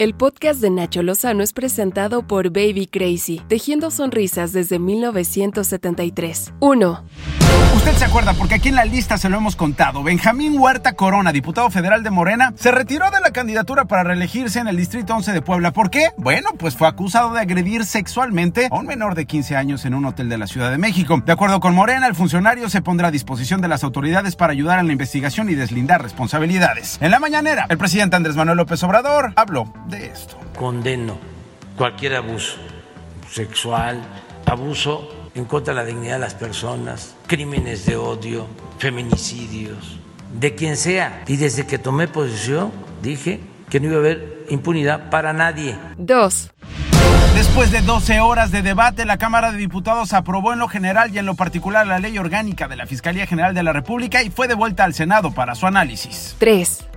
El podcast de Nacho Lozano es presentado por Baby Crazy, tejiendo sonrisas desde 1973. 1. Usted se acuerda porque aquí en la lista se lo hemos contado. Benjamín Huerta Corona, diputado federal de Morena, se retiró de la candidatura para reelegirse en el Distrito 11 de Puebla. ¿Por qué? Bueno, pues fue acusado de agredir sexualmente a un menor de 15 años en un hotel de la Ciudad de México. De acuerdo con Morena, el funcionario se pondrá a disposición de las autoridades para ayudar en la investigación y deslindar responsabilidades. En la mañanera, el presidente Andrés Manuel López Obrador habló de esto. Condeno cualquier abuso sexual, abuso en contra de la dignidad de las personas, crímenes de odio, feminicidios, de quien sea. Y desde que tomé posición dije que no iba a haber impunidad para nadie. 2. Después de 12 horas de debate, la Cámara de Diputados aprobó en lo general y en lo particular la ley orgánica de la Fiscalía General de la República y fue devuelta al Senado para su análisis. 3.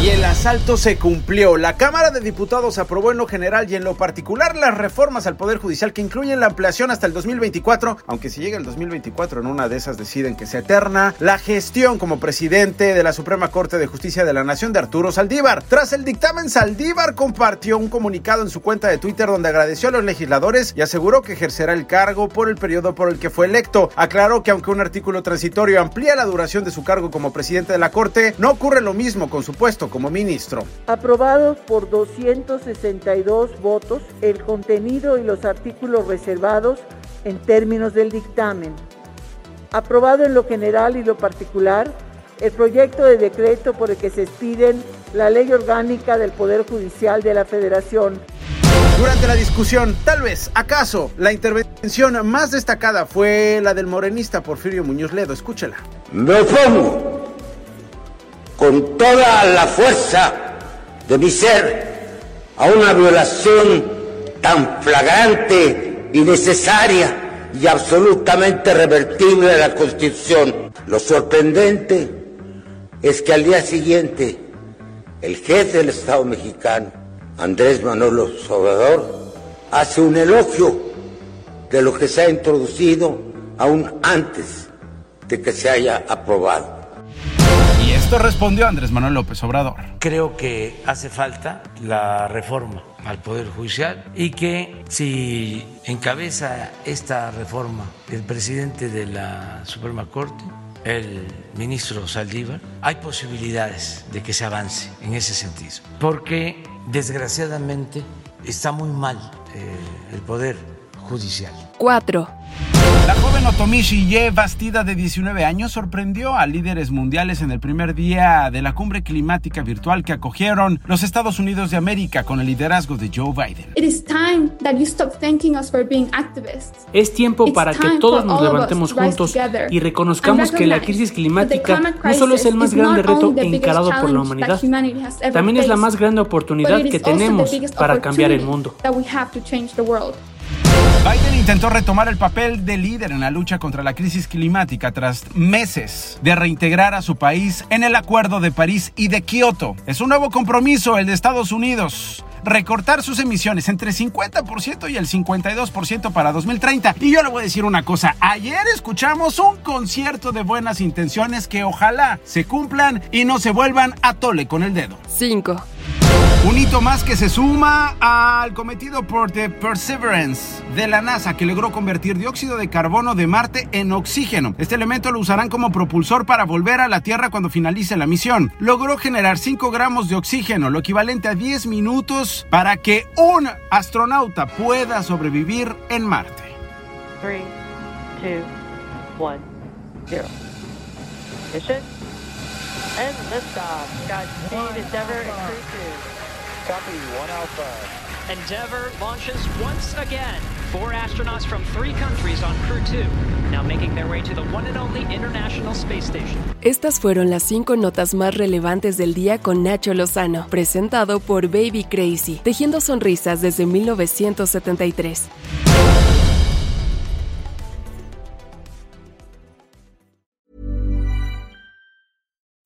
Y el asalto se cumplió. La Cámara de Diputados aprobó en lo general y en lo particular las reformas al Poder Judicial que incluyen la ampliación hasta el 2024, aunque si llega el 2024 en una de esas deciden que sea eterna, la gestión como presidente de la Suprema Corte de Justicia de la Nación de Arturo Saldívar. Tras el dictamen, Saldívar compartió un comunicado en su cuenta de Twitter donde agradeció a los legisladores y aseguró que ejercerá el cargo por el periodo por el que fue electo. Aclaró que aunque un artículo transitorio amplía la duración de su cargo como presidente de la Corte, no ocurre lo mismo con su puesto como ministro. Aprobado por 262 votos el contenido y los artículos reservados en términos del dictamen. Aprobado en lo general y lo particular el proyecto de decreto por el que se expiden la ley orgánica del Poder Judicial de la Federación. Durante la discusión, tal vez, acaso, la intervención más destacada fue la del morenista Porfirio Muñoz Ledo. Escúchela. Me opongo con toda la fuerza de mi ser a una violación tan flagrante y necesaria y absolutamente revertible de la Constitución. Lo sorprendente es que al día siguiente el jefe del Estado mexicano, Andrés Manuel Obrador, hace un elogio de lo que se ha introducido aún antes de que se haya aprobado. Esto respondió Andrés Manuel López Obrador. Creo que hace falta la reforma al Poder Judicial y que si encabeza esta reforma el presidente de la Suprema Corte, el ministro Saldívar, hay posibilidades de que se avance en ese sentido. Porque desgraciadamente está muy mal eh, el Poder Judicial. 4. La joven Otomishi Ye, bastida de 19 años, sorprendió a líderes mundiales en el primer día de la cumbre climática virtual que acogieron los Estados Unidos de América con el liderazgo de Joe Biden. Es tiempo para que todos nos levantemos juntos y reconozcamos que la crisis climática no solo es el más grande reto encarado por la humanidad, también es la más grande oportunidad que tenemos para cambiar el mundo. Biden intentó retomar el papel de líder en la lucha contra la crisis climática tras meses de reintegrar a su país en el Acuerdo de París y de Kioto. Es un nuevo compromiso el de Estados Unidos recortar sus emisiones entre 50% y el 52% para 2030. Y yo le voy a decir una cosa, ayer escuchamos un concierto de buenas intenciones que ojalá se cumplan y no se vuelvan a tole con el dedo. 5. Un hito más que se suma al cometido por The Perseverance de la NASA que logró convertir dióxido de carbono de Marte en oxígeno. Este elemento lo usarán como propulsor para volver a la Tierra cuando finalice la misión. Logró generar 5 gramos de oxígeno, lo equivalente a 10 minutos para que un astronauta pueda sobrevivir en Marte. 3, 2, 1, 0. Mission. And liftoff. Godspeed, Endeavour, and Crew 2. Copy, one Alpha. Endeavour launches once again. Four astronauts from three countries on Crew 2, now making their way to the one and only International Space Station. Estas fueron las cinco notas más relevantes del día con Nacho Lozano, presentado por Baby Crazy, tejiendo sonrisas desde 1973.